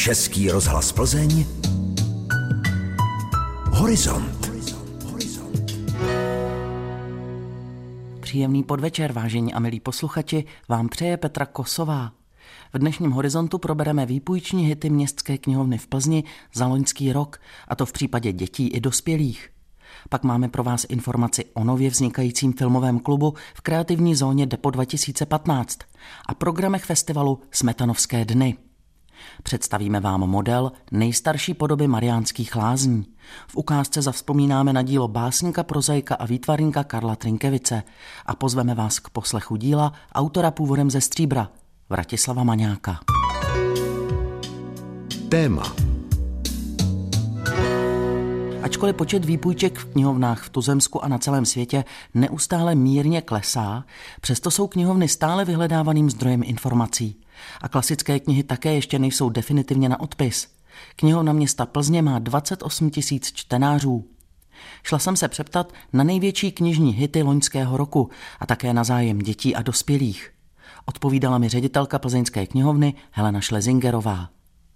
Český rozhlas Plzeň Horizont. Příjemný podvečer, vážení a milí posluchači, vám přeje Petra Kosová. V dnešním horizontu probereme výpůjční hity Městské knihovny v Plzni za loňský rok, a to v případě dětí i dospělých. Pak máme pro vás informaci o nově vznikajícím filmovém klubu v kreativní zóně Depo 2015 a programech festivalu Smetanovské dny. Představíme vám model nejstarší podoby mariánských lázní. V ukázce zavzpomínáme na dílo básníka, prozaika a výtvarníka Karla Trinkevice a pozveme vás k poslechu díla autora původem ze Stříbra, Vratislava Maňáka. Téma Ačkoliv počet výpůjček v knihovnách v Tuzemsku a na celém světě neustále mírně klesá, přesto jsou knihovny stále vyhledávaným zdrojem informací. A klasické knihy také ještě nejsou definitivně na odpis. Knihovna města Plzně má 28 tisíc čtenářů. Šla jsem se přeptat na největší knižní hity loňského roku a také na zájem dětí a dospělých. Odpovídala mi ředitelka plzeňské knihovny Helena Šlezingerová.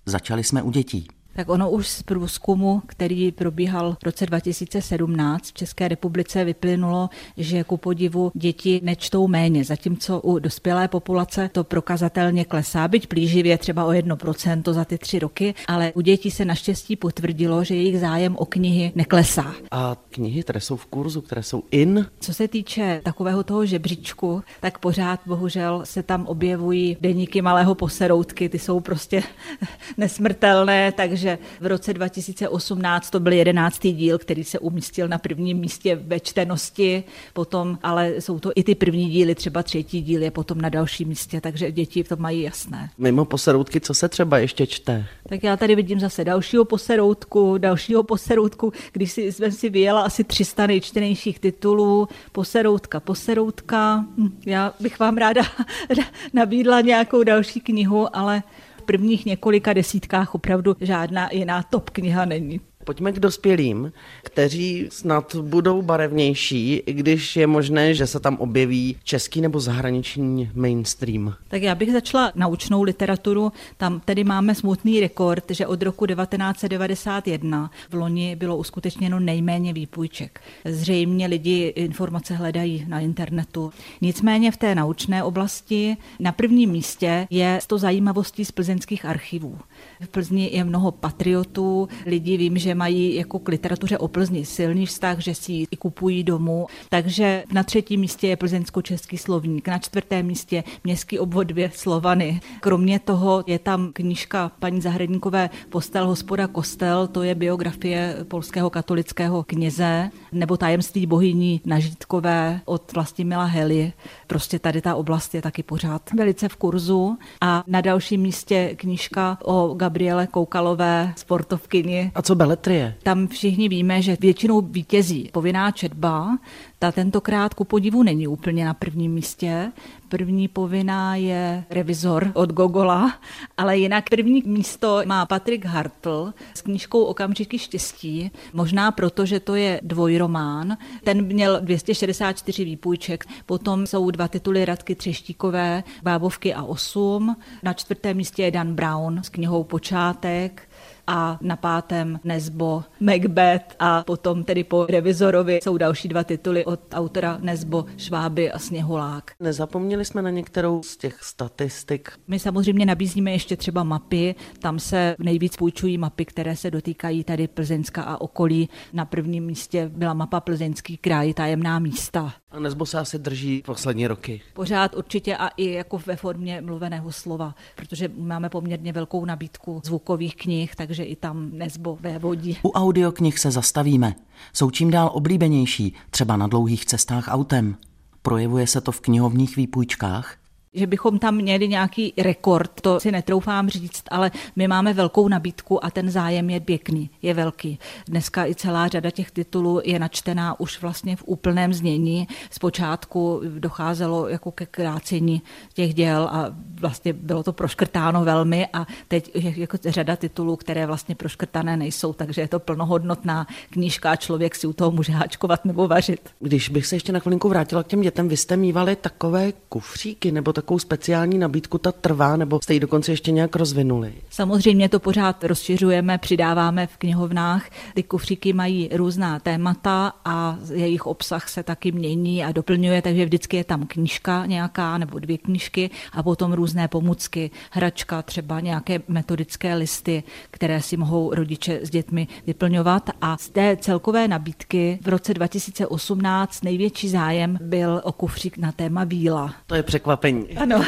Začali jsme u dětí. Tak ono už z průzkumu, který probíhal v roce 2017 v České republice, vyplynulo, že ku podivu děti nečtou méně, zatímco u dospělé populace to prokazatelně klesá, byť plíživě třeba o 1% za ty tři roky, ale u dětí se naštěstí potvrdilo, že jejich zájem o knihy neklesá. A knihy, které jsou v kurzu, které jsou in? Co se týče takového toho žebříčku, tak pořád bohužel se tam objevují deníky malého poseroutky, ty jsou prostě nesmrtelné, takže že v roce 2018 to byl jedenáctý díl, který se umístil na prvním místě ve čtenosti, potom, ale jsou to i ty první díly, třeba třetí díl je potom na dalším místě, takže děti to mají jasné. Mimo poseroutky, co se třeba ještě čte? Tak já tady vidím zase dalšího poseroutku, dalšího poseroutku, když si, jsem si vyjela asi 300 nejčtenějších titulů, poseroutka, poseroutka, hm, já bych vám ráda nabídla nějakou další knihu, ale prvních několika desítkách opravdu žádná jiná top kniha není. Pojďme k dospělým, kteří snad budou barevnější, i když je možné, že se tam objeví český nebo zahraniční mainstream. Tak já bych začala naučnou literaturu. Tam tedy máme smutný rekord, že od roku 1991 v loni bylo uskutečněno nejméně výpůjček. Zřejmě lidi informace hledají na internetu. Nicméně v té naučné oblasti na prvním místě je to zajímavostí z plzeňských archivů. V Plzni je mnoho patriotů, lidi vím, že mají jako k literatuře o Plzni silný vztah, že si ji kupují domů. Takže na třetím místě je plzeňsko-český slovník, na čtvrtém místě městský obvod dvě Slovany. Kromě toho je tam knížka paní Zahradníkové Postel, hospoda, kostel, to je biografie polského katolického kněze, nebo tajemství bohyní Nažitkové od Vlastimila Hely. Prostě tady ta oblast je taky pořád velice v kurzu. A na dalším místě knížka o Gabriele Koukalové, sportovkyni. A co beletrie? Tam všichni víme, že většinou vítězí povinná četba, ta tentokrát ku podivu není úplně na prvním místě. První povinná je revizor od Gogola, ale jinak první místo má Patrik Hartl s knížkou Okamžiky štěstí, možná proto, že to je dvojromán. Ten měl 264 výpůjček, potom jsou dva tituly Radky Třeštíkové, Bábovky a osm. Na čtvrtém místě je Dan Brown s knihou Počátek, a na pátém Nesbo Macbeth a potom tedy po revizorovi jsou další dva tituly od autora Nesbo Šváby a Sněhulák. Nezapomněli jsme na některou z těch statistik. My samozřejmě nabízíme ještě třeba mapy, tam se nejvíc půjčují mapy, které se dotýkají tady Plzeňska a okolí. Na prvním místě byla mapa Plzeňský kraj, tajemná místa. A Nesbo se asi drží poslední roky. Pořád určitě a i jako ve formě mluveného slova, protože máme poměrně velkou nabídku zvukových knih, takže i tam Nesbo vévodí. U audioknih se zastavíme. Jsou čím dál oblíbenější, třeba na dlouhých cestách autem. Projevuje se to v knihovních výpůjčkách? Že bychom tam měli nějaký rekord, to si netroufám říct, ale my máme velkou nabídku a ten zájem je pěkný, je velký. Dneska i celá řada těch titulů je načtená už vlastně v úplném znění. Zpočátku docházelo jako ke krácení těch děl a vlastně bylo to proškrtáno velmi a teď je jako řada titulů, které vlastně proškrtané nejsou, takže je to plnohodnotná knížka a člověk si u toho může háčkovat nebo vařit. Když bych se ještě na chvilinku vrátila k těm dětem, vy jste mývali takové kufříky nebo tak takovou speciální nabídku, ta trvá, nebo jste ji dokonce ještě nějak rozvinuli? Samozřejmě to pořád rozšiřujeme, přidáváme v knihovnách. Ty kufříky mají různá témata a jejich obsah se taky mění a doplňuje, takže vždycky je tam knížka nějaká nebo dvě knížky a potom různé pomůcky, hračka, třeba nějaké metodické listy, které si mohou rodiče s dětmi vyplňovat. A z té celkové nabídky v roce 2018 největší zájem byl o kufřík na téma víla. To je překvapení. Ano,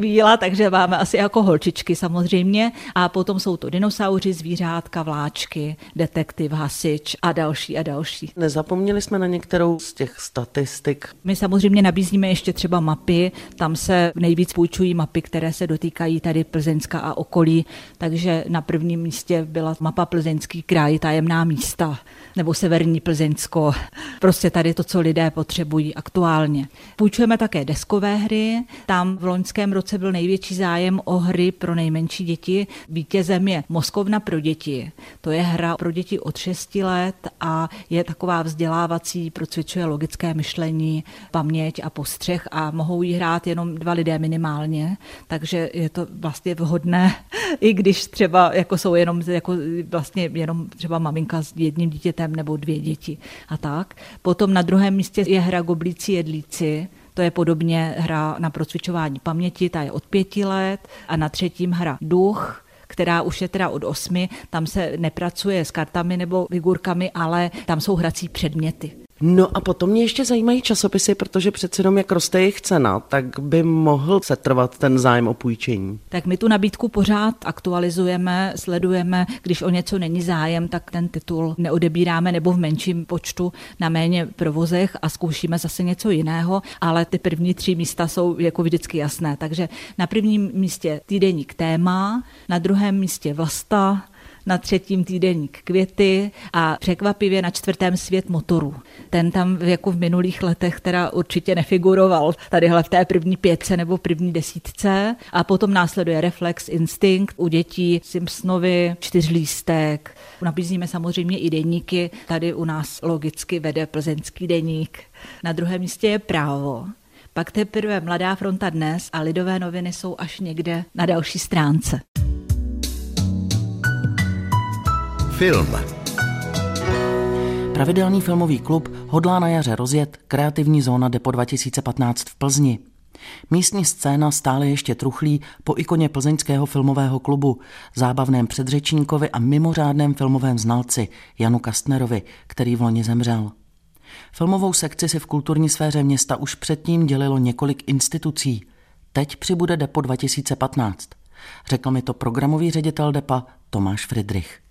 víla, takže máme asi jako holčičky samozřejmě. A potom jsou to dinosauři, zvířátka, vláčky, detektiv, hasič a další a další. Nezapomněli jsme na některou z těch statistik. My samozřejmě nabízíme ještě třeba mapy, tam se nejvíc půjčují mapy, které se dotýkají tady Plzeňska a okolí, takže na prvním místě byla mapa Plzeňský kraj, tajemná místa, nebo severní Plzeňsko, prostě tady to, co lidé potřebují aktuálně. Půjčujeme také deskové hry, tam v loňském roce byl největší zájem o hry pro nejmenší děti. Vítězem je Moskovna pro děti. To je hra pro děti od 6 let a je taková vzdělávací, procvičuje logické myšlení, paměť a postřeh a mohou ji hrát jenom dva lidé minimálně, takže je to vlastně vhodné, i když třeba jako jsou jenom jako vlastně jenom třeba maminka s jedním dítětem nebo dvě děti a tak. Potom na druhém místě je hra Goblíci jedlíci, to je podobně hra na procvičování paměti, ta je od pěti let. A na třetím hra Duch, která už je teda od osmi, tam se nepracuje s kartami nebo figurkami, ale tam jsou hrací předměty. No a potom mě ještě zajímají časopisy, protože přece jenom jak roste jejich cena, tak by mohl setrvat ten zájem o půjčení. Tak my tu nabídku pořád aktualizujeme, sledujeme, když o něco není zájem, tak ten titul neodebíráme nebo v menším počtu na méně provozech a zkoušíme zase něco jiného, ale ty první tři místa jsou jako vždycky jasné. Takže na prvním místě týdeník téma, na druhém místě vlasta, na třetím týdeník květy a překvapivě na čtvrtém svět motorů. Ten tam jako v minulých letech teda určitě nefiguroval tadyhle v té první pětce nebo první desítce a potom následuje Reflex, Instinct u dětí, Simpsonovi, čtyřlístek. Nabízíme samozřejmě i deníky, tady u nás logicky vede plzeňský deník. Na druhém místě je právo. Pak teprve Mladá fronta dnes a Lidové noviny jsou až někde na další stránce. Film. Pravidelný filmový klub hodlá na jaře rozjet kreativní zóna Depo 2015 v Plzni. Místní scéna stále ještě truchlí po ikoně plzeňského filmového klubu, zábavném předřečníkovi a mimořádném filmovém znalci Janu Kastnerovi, který v loni zemřel. Filmovou sekci si v kulturní sféře města už předtím dělilo několik institucí. Teď přibude Depo 2015. Řekl mi to programový ředitel Depa Tomáš Friedrich.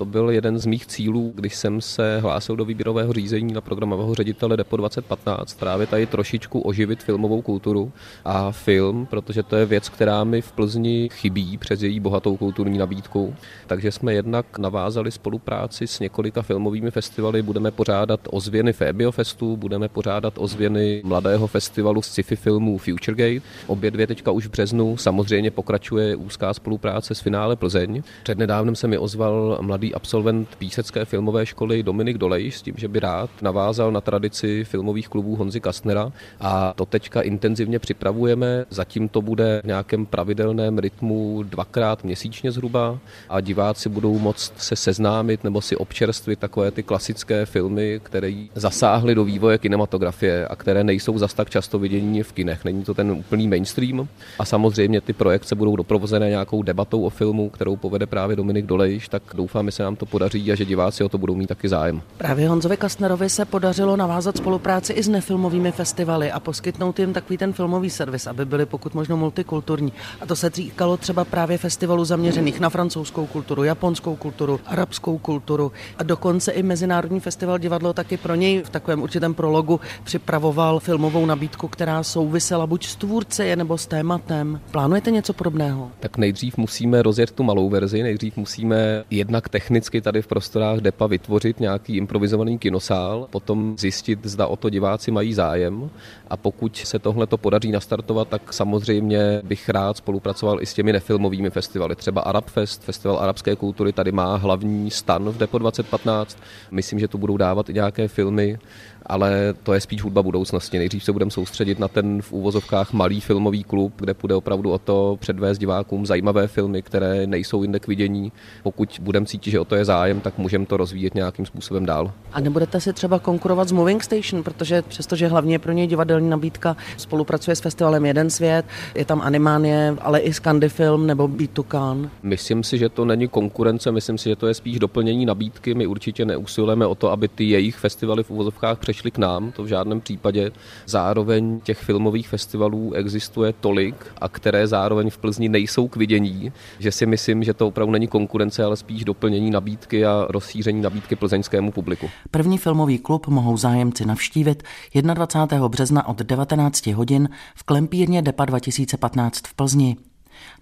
To byl jeden z mých cílů, když jsem se hlásil do výběrového řízení na programového ředitele Depo 2015. Právě tady trošičku oživit filmovou kulturu a film, protože to je věc, která mi v Plzni chybí přes její bohatou kulturní nabídku. Takže jsme jednak navázali spolupráci s několika filmovými festivaly. Budeme pořádat ozvěny Fabio Festu, budeme pořádat ozvěny mladého festivalu sci-fi filmů Futuregate. Obě dvě teďka už v březnu. Samozřejmě pokračuje úzká spolupráce s finále Plzeň. Přednedávnem se mi ozval mladý absolvent písecké filmové školy Dominik Dolej s tím, že by rád navázal na tradici filmových klubů Honzy Kastnera a to teďka intenzivně připravujeme. Zatím to bude v nějakém pravidelném rytmu dvakrát měsíčně zhruba a diváci budou moct se seznámit nebo si občerstvit takové ty klasické filmy, které zasáhly do vývoje kinematografie a které nejsou zas tak často vidění v kinech. Není to ten úplný mainstream a samozřejmě ty projekce budou doprovozené nějakou debatou o filmu, kterou povede právě Dominik Dolejš, tak doufám, se nám to podaří a že diváci o to budou mít taky zájem. Právě Honzovi Kastnerovi se podařilo navázat spolupráci i s nefilmovými festivaly a poskytnout jim takový ten filmový servis, aby byli pokud možno multikulturní. A to se týkalo třeba právě festivalů zaměřených na francouzskou kulturu, japonskou kulturu, arabskou kulturu a dokonce i Mezinárodní festival divadlo taky pro něj v takovém určitém prologu připravoval filmovou nabídku, která souvisela buď s tvůrci nebo s tématem. Plánujete něco podobného? Tak nejdřív musíme rozjet tu malou verzi, nejdřív musíme jednak technicky technicky tady v prostorách DEPA vytvořit nějaký improvizovaný kinosál, potom zjistit, zda o to diváci mají zájem a pokud se tohle to podaří nastartovat, tak samozřejmě bych rád spolupracoval i s těmi nefilmovými festivaly. Třeba Arabfest, festival arabské kultury, tady má hlavní stan v Depo 2015. Myslím, že tu budou dávat i nějaké filmy ale to je spíš hudba budoucnosti. Nejdřív se budeme soustředit na ten v úvozovkách malý filmový klub, kde půjde opravdu o to předvést divákům zajímavé filmy, které nejsou jinde k vidění. Pokud budeme cítit, že o to je zájem, tak můžeme to rozvíjet nějakým způsobem dál. A nebudete si třeba konkurovat s Moving Station, protože přestože hlavně pro něj divadelní nabídka spolupracuje s festivalem Jeden svět, je tam Animánie, ale i Scandy Film nebo Can. Myslím si, že to není konkurence, myslím si, že to je spíš doplnění nabídky. My určitě neusilujeme o to, aby ty jejich festivaly v úvozovkách přešly k nám, to v žádném případě. Zároveň těch filmových festivalů existuje tolik a které zároveň v Plzni nejsou k vidění, že si myslím, že to opravdu není konkurence, ale spíš doplnění nabídky a rozšíření nabídky plzeňskému publiku. První filmový klub mohou zájemci navštívit 21. března od 19 hodin v Klempírně Depa 2015 v Plzni.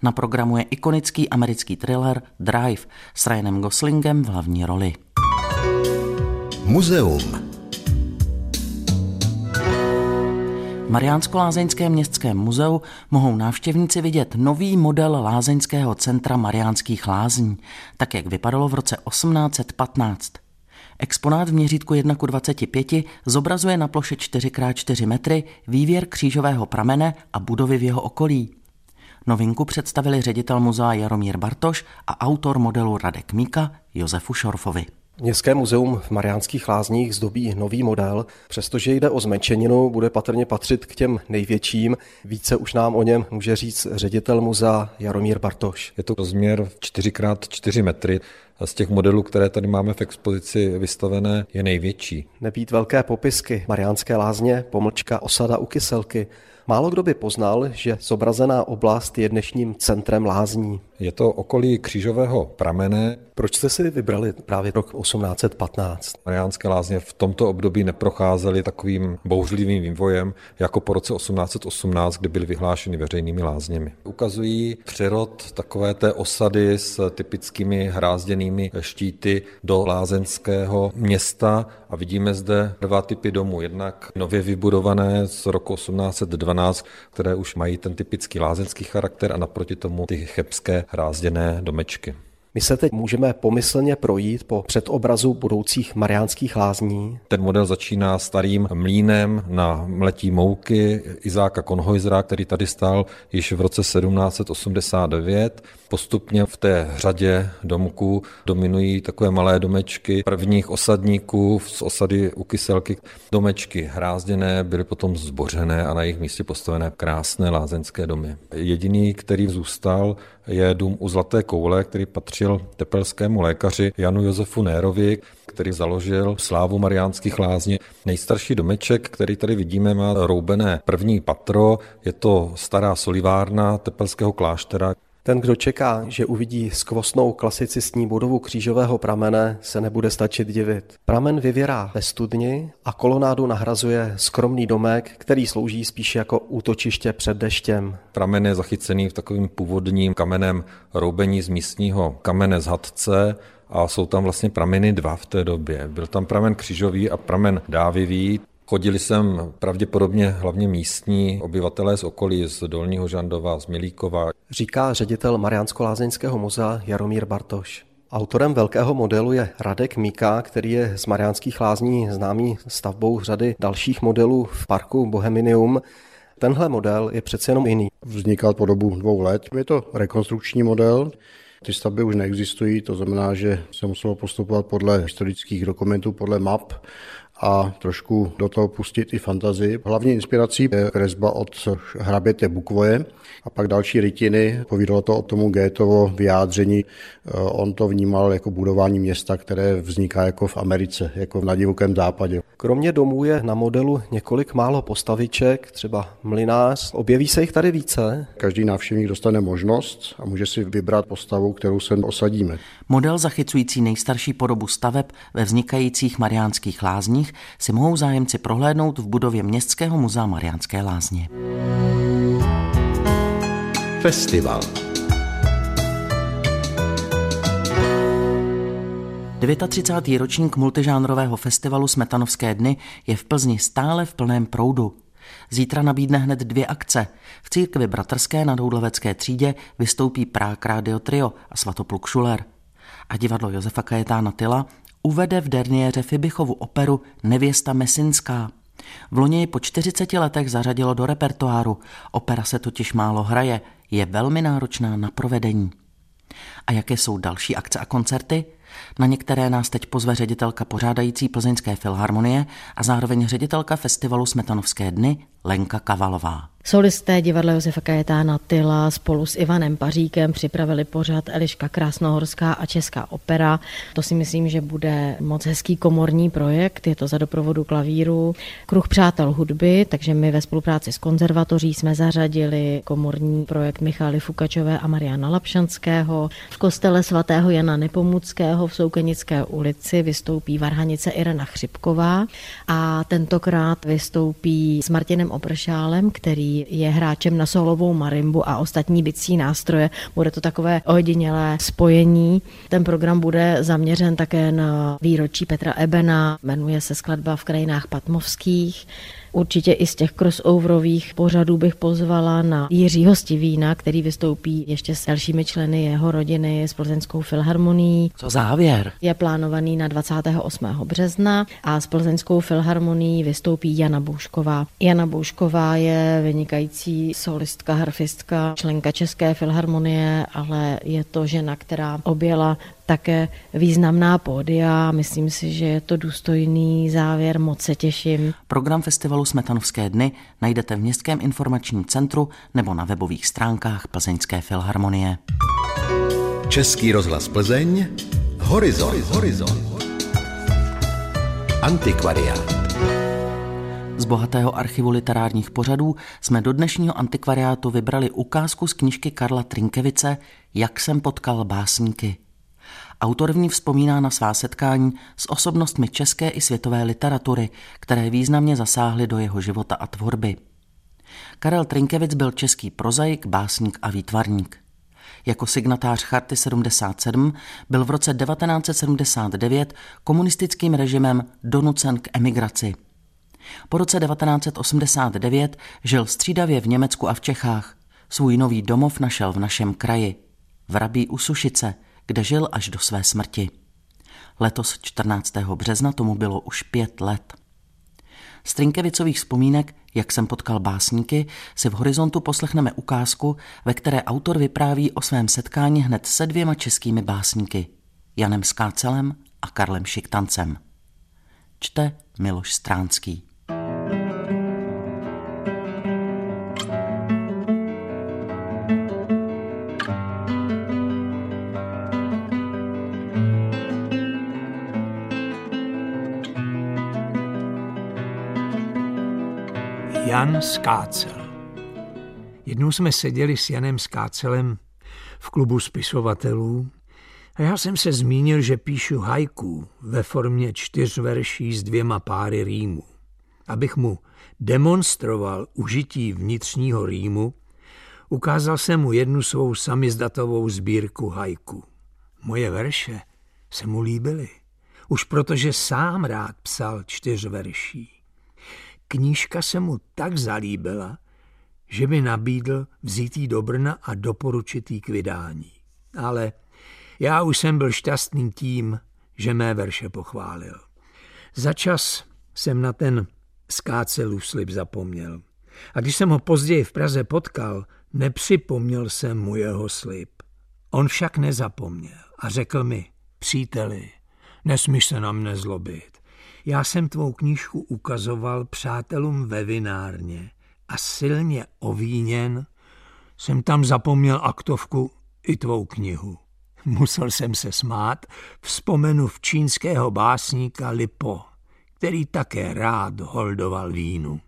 Na programu je ikonický americký thriller Drive s Ryanem Goslingem v hlavní roli. Muzeum. Mariánsko-Lázeňském městském muzeu mohou návštěvníci vidět nový model lázeňského centra Mariánských lázní, tak jak vypadalo v roce 1815. Exponát v měřítku 1 k 25 zobrazuje na ploše 4x4 metry vývěr křížového pramene a budovy v jeho okolí. Novinku představili ředitel muzea Jaromír Bartoš a autor modelu Radek Míka Josefu Šorfovi. Městské muzeum v Mariánských lázních zdobí nový model. Přestože jde o zmenšeninu, bude patrně patřit k těm největším. Více už nám o něm může říct ředitel muzea Jaromír Bartoš. Je to rozměr 4x4 metry. A z těch modelů, které tady máme v expozici vystavené, je největší. Nebýt velké popisky Mariánské lázně, pomlčka osada u Kyselky, Málo kdo by poznal, že zobrazená oblast je dnešním centrem lázní. Je to okolí křížového pramene. Proč jste si vybrali právě rok 1815? Mariánské lázně v tomto období neprocházely takovým bouřlivým vývojem jako po roce 1818, kdy byly vyhlášeny veřejnými lázněmi. Ukazují přerod takové té osady s typickými hrázděnými štíty do lázeňského města a vidíme zde dva typy domů. Jednak nově vybudované z roku 1812, které už mají ten typický lázeňský charakter a naproti tomu ty chebské hrázděné domečky. My se teď můžeme pomyslně projít po předobrazu budoucích mariánských lázní. Ten model začíná starým mlínem na mletí mouky Izáka Konhojzera, který tady stál již v roce 1789. Postupně v té řadě domků dominují takové malé domečky prvních osadníků z osady u Kyselky. Domečky hrázděné byly potom zbořené a na jejich místě postavené krásné lázeňské domy. Jediný, který zůstal, je dům u Zlaté koule, který patřil tepelskému lékaři Janu Josefu Nérovi, který založil slávu Mariánských lázní. Nejstarší domeček, který tady vidíme, má roubené první patro. Je to stará solivárna tepelského kláštera. Ten, kdo čeká, že uvidí skvostnou klasicistní budovu křížového pramene, se nebude stačit divit. Pramen vyvěrá ve studni a kolonádu nahrazuje skromný domek, který slouží spíše jako útočiště před deštěm. Pramen je zachycený v takovým původním kamenem roubení z místního kamene z Hadce, a jsou tam vlastně prameny dva v té době. Byl tam pramen křižový a pramen dávivý. Chodili sem pravděpodobně hlavně místní obyvatelé z okolí, z Dolního Žandova, z Milíkova. Říká ředitel Mariánsko-Lázeňského muzea Jaromír Bartoš. Autorem velkého modelu je Radek Míka, který je z Mariánských lázní známý stavbou řady dalších modelů v parku Boheminium. Tenhle model je přece jenom jiný. Vznikal po dobu dvou let. Je to rekonstrukční model, ty stavby už neexistují, to znamená, že se muselo postupovat podle historických dokumentů, podle map a trošku do toho pustit i fantazii. Hlavní inspirací je kresba od hraběte Bukvoje a pak další rytiny. Povídalo to o tomu Gétovo vyjádření. Eh, on to vnímal jako budování města, které vzniká jako v Americe, jako na divokém západě. Kromě domů je na modelu několik málo postaviček, třeba mlinář. Objeví se jich tady více? Každý návštěvník dostane možnost a může si vybrat postavu, kterou se osadíme. Model zachycující nejstarší podobu staveb ve vznikajících mariánských lázních si mohou zájemci prohlédnout v budově Městského muzea Mariánské lázně. Festival. 39. ročník multižánrového festivalu Smetanovské dny je v Plzni stále v plném proudu. Zítra nabídne hned dvě akce. V církvi bratrské na Doudlovecké třídě vystoupí Prák Radio Trio a Svatopluk Šuler. A divadlo Josefa Kajetána Tyla uvede v derniéře Fibichovu operu Nevěsta Mesinská. V loni po 40 letech zařadilo do repertoáru. Opera se totiž málo hraje, je velmi náročná na provedení. A jaké jsou další akce a koncerty? Na některé nás teď pozve ředitelka pořádající Plzeňské filharmonie a zároveň ředitelka festivalu Smetanovské dny Lenka Kavalová. Solisté divadla Josefa Kajetána Tyla spolu s Ivanem Paříkem připravili pořad Eliška Krásnohorská a Česká opera. To si myslím, že bude moc hezký komorní projekt. Je to za doprovodu klavíru Kruh přátel hudby, takže my ve spolupráci s konzervatoří jsme zařadili komorní projekt Michaly Fukačové a Mariana Lapšanského. V kostele svatého Jana Nepomuckého v Soukenické ulici vystoupí varhanice Irena Chřipková a tentokrát vystoupí s Martinem Opršálem, který je hráčem na solovou marimbu a ostatní bicí nástroje. Bude to takové ojedinělé spojení. Ten program bude zaměřen také na výročí Petra Ebena, jmenuje se skladba v krajinách patmovských. Určitě i z těch crossoverových pořadů bych pozvala na Jiřího Stivína, který vystoupí ještě s dalšími členy jeho rodiny s Plzeňskou filharmonií. Co závěr? Je plánovaný na 28. března a s Plzeňskou filharmonií vystoupí Jana Boušková. Jana Boušková je vynikající solistka, harfistka, členka České filharmonie, ale je to žena, která objela také významná pódia. Myslím si, že je to důstojný závěr, moc se těším. Program festivalu Smetanovské dny najdete v Městském informačním centru nebo na webových stránkách Plzeňské filharmonie. Český rozhlas Plzeň, Horizon, Horizon. Antikvariát. Z bohatého archivu literárních pořadů jsme do dnešního antikvariátu vybrali ukázku z knižky Karla Trinkevice Jak jsem potkal básníky. Autor v ní vzpomíná na svá setkání s osobnostmi české i světové literatury, které významně zasáhly do jeho života a tvorby. Karel Trinkevic byl český prozaik, básník a výtvarník. Jako signatář Charty 77 byl v roce 1979 komunistickým režimem donucen k emigraci. Po roce 1989 žil střídavě v Německu a v Čechách. Svůj nový domov našel v našem kraji, v Rabí u Sušice – kde žil až do své smrti. Letos 14. března tomu bylo už pět let. Z Trinkevicových vzpomínek, jak jsem potkal básníky, si v horizontu poslechneme ukázku, ve které autor vypráví o svém setkání hned se dvěma českými básníky, Janem Skácelem a Karlem Šiktancem. Čte Miloš Stránský. Jan Skácel. Jednou jsme seděli s Janem Skácelem v klubu spisovatelů a já jsem se zmínil, že píšu hajku ve formě čtyř verší s dvěma páry rýmu. Abych mu demonstroval užití vnitřního rýmu, ukázal jsem mu jednu svou samizdatovou sbírku hajku. Moje verše se mu líbily, už protože sám rád psal čtyř verší. Knížka se mu tak zalíbila, že mi nabídl vzít jí do Brna a doporučit jí k vydání. Ale já už jsem byl šťastný tím, že mé verše pochválil. Za čas jsem na ten skácelův slib zapomněl. A když jsem ho později v Praze potkal, nepřipomněl jsem mu jeho slib. On však nezapomněl a řekl mi, příteli, nesmíš se na mne zlobit. Já jsem tvou knížku ukazoval přátelům ve vinárně a silně ovíněn jsem tam zapomněl aktovku i tvou knihu. Musel jsem se smát, vzpomenu v čínského básníka Lipo, který také rád holdoval vínu.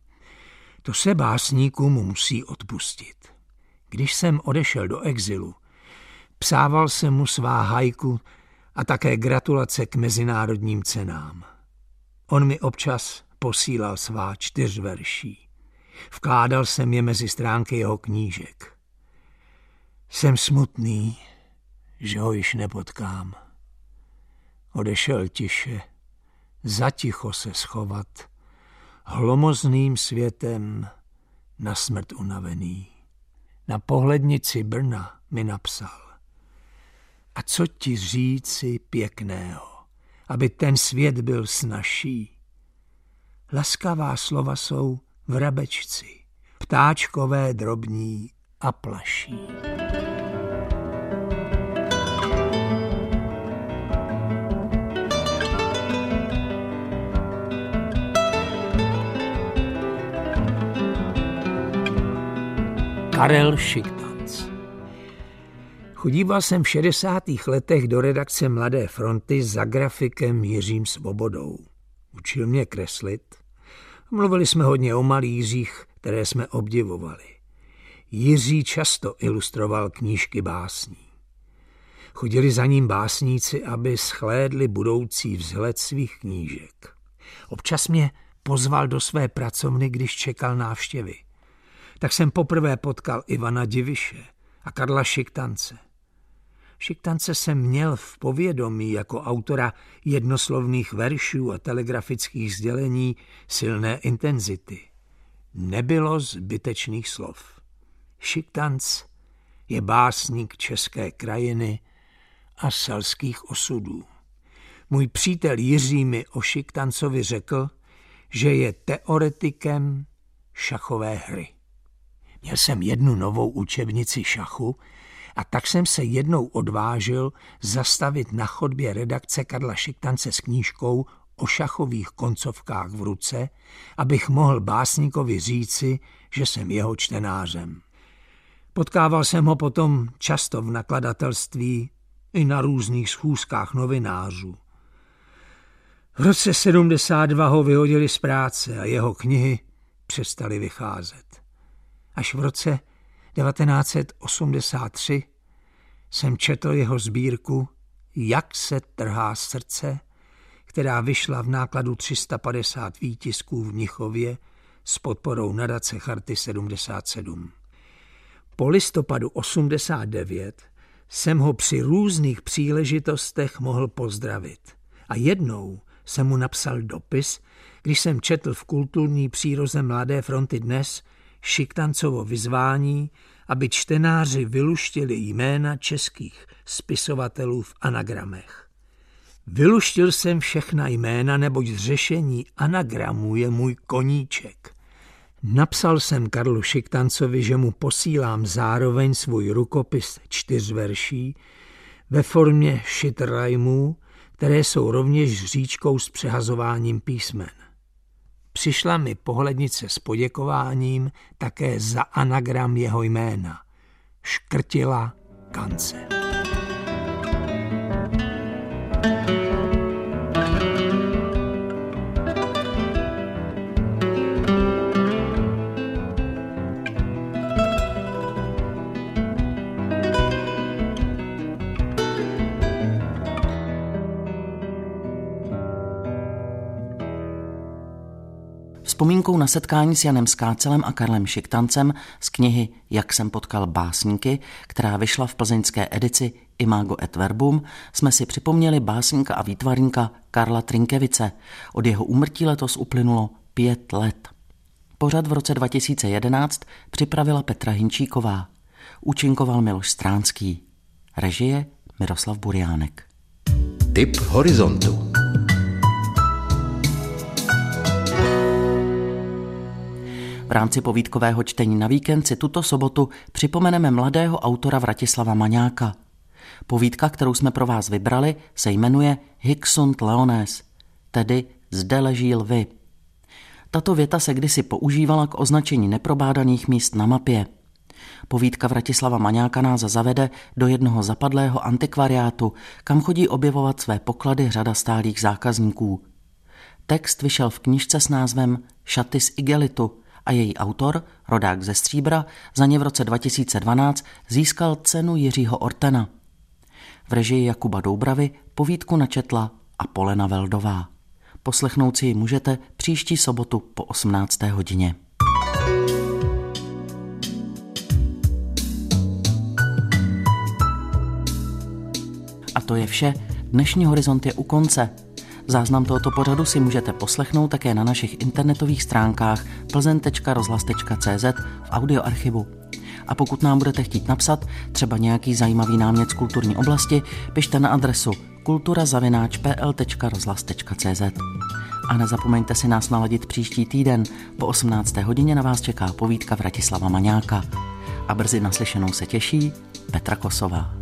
To se básníkům musí odpustit. Když jsem odešel do exilu, psával jsem mu svá hajku a také gratulace k mezinárodním cenám. On mi občas posílal svá čtyř verší. Vkládal jsem je mezi stránky jeho knížek. Jsem smutný, že ho již nepotkám. odešel tiše, zaticho se schovat, hlomozným světem na smrt unavený. Na pohlednici Brna mi napsal. A co ti říci pěkného, aby ten svět byl snažší? Laskavá slova jsou vrabečci, ptáčkové drobní a plaší. Karel Šiktanc. Chodíval jsem v 60. letech do redakce Mladé fronty za grafikem Jiřím Svobodou. Učil mě kreslit. Mluvili jsme hodně o malířích, které jsme obdivovali. Jiří často ilustroval knížky básní. Chodili za ním básníci, aby schlédli budoucí vzhled svých knížek. Občas mě pozval do své pracovny, když čekal návštěvy – tak jsem poprvé potkal Ivana Diviše a Karla Šiktance. Šiktance jsem měl v povědomí jako autora jednoslovných veršů a telegrafických sdělení silné intenzity. Nebylo zbytečných slov. Šiktanc je básník české krajiny a selských osudů. Můj přítel Jiří mi o Šiktancovi řekl, že je teoretikem šachové hry. Měl jsem jednu novou učebnici šachu a tak jsem se jednou odvážil zastavit na chodbě redakce Karla Šiktance s knížkou o šachových koncovkách v ruce, abych mohl básníkovi říci, že jsem jeho čtenářem. Potkával jsem ho potom často v nakladatelství i na různých schůzkách novinářů. V roce 72 ho vyhodili z práce a jeho knihy přestaly vycházet. Až v roce 1983 jsem četl jeho sbírku Jak se trhá srdce, která vyšla v nákladu 350 výtisků v Mnichově s podporou nadace Charty 77. Po listopadu 89 jsem ho při různých příležitostech mohl pozdravit. A jednou jsem mu napsal dopis, když jsem četl v kulturní příroze Mladé fronty dnes – Šiktancovo vyzvání, aby čtenáři vyluštili jména českých spisovatelů v anagramech. Vyluštil jsem všechna jména, neboť řešení anagramů je můj koníček. Napsal jsem Karlu Šiktancovi, že mu posílám zároveň svůj rukopis čtyř verší ve formě šitrajmů, které jsou rovněž říčkou s přehazováním písmen. Přišla mi pohlednice s poděkováním také za anagram jeho jména. Škrtila kance. Vzpomínkou na setkání s Janem Skácelem a Karlem Šiktancem z knihy Jak jsem potkal básníky, která vyšla v plzeňské edici Imago et Verbum, jsme si připomněli básníka a výtvarníka Karla Trinkevice. Od jeho úmrtí letos uplynulo pět let. Pořad v roce 2011 připravila Petra Hinčíková. Účinkoval Miloš Stránský. Režie Miroslav Buriánek. Tip horizontu. V rámci povídkového čtení na víkend si tuto sobotu připomeneme mladého autora Vratislava Maňáka. Povídka, kterou jsme pro vás vybrali, se jmenuje Hixunt Leones, tedy Zde leží lvy. Tato věta se kdysi používala k označení neprobádaných míst na mapě. Povídka Vratislava Maňáka nás zavede do jednoho zapadlého antikvariátu, kam chodí objevovat své poklady řada stálých zákazníků. Text vyšel v knižce s názvem Šaty z igelitu a její autor, rodák ze Stříbra, za ně v roce 2012 získal cenu Jiřího Ortena. V režii Jakuba Doubravy povídku načetla a Polena Veldová. Poslechnout si ji můžete příští sobotu po 18. hodině. A to je vše Dnešní horizont je u konce. Záznam tohoto pořadu si můžete poslechnout také na našich internetových stránkách plzen.rozhlas.cz v audioarchivu. A pokud nám budete chtít napsat třeba nějaký zajímavý námět z kulturní oblasti, pište na adresu kulturazavináčpl.rozhlas.cz A nezapomeňte si nás naladit příští týden. Po 18. hodině na vás čeká povídka Vratislava Maňáka. A brzy naslyšenou se těší Petra Kosová.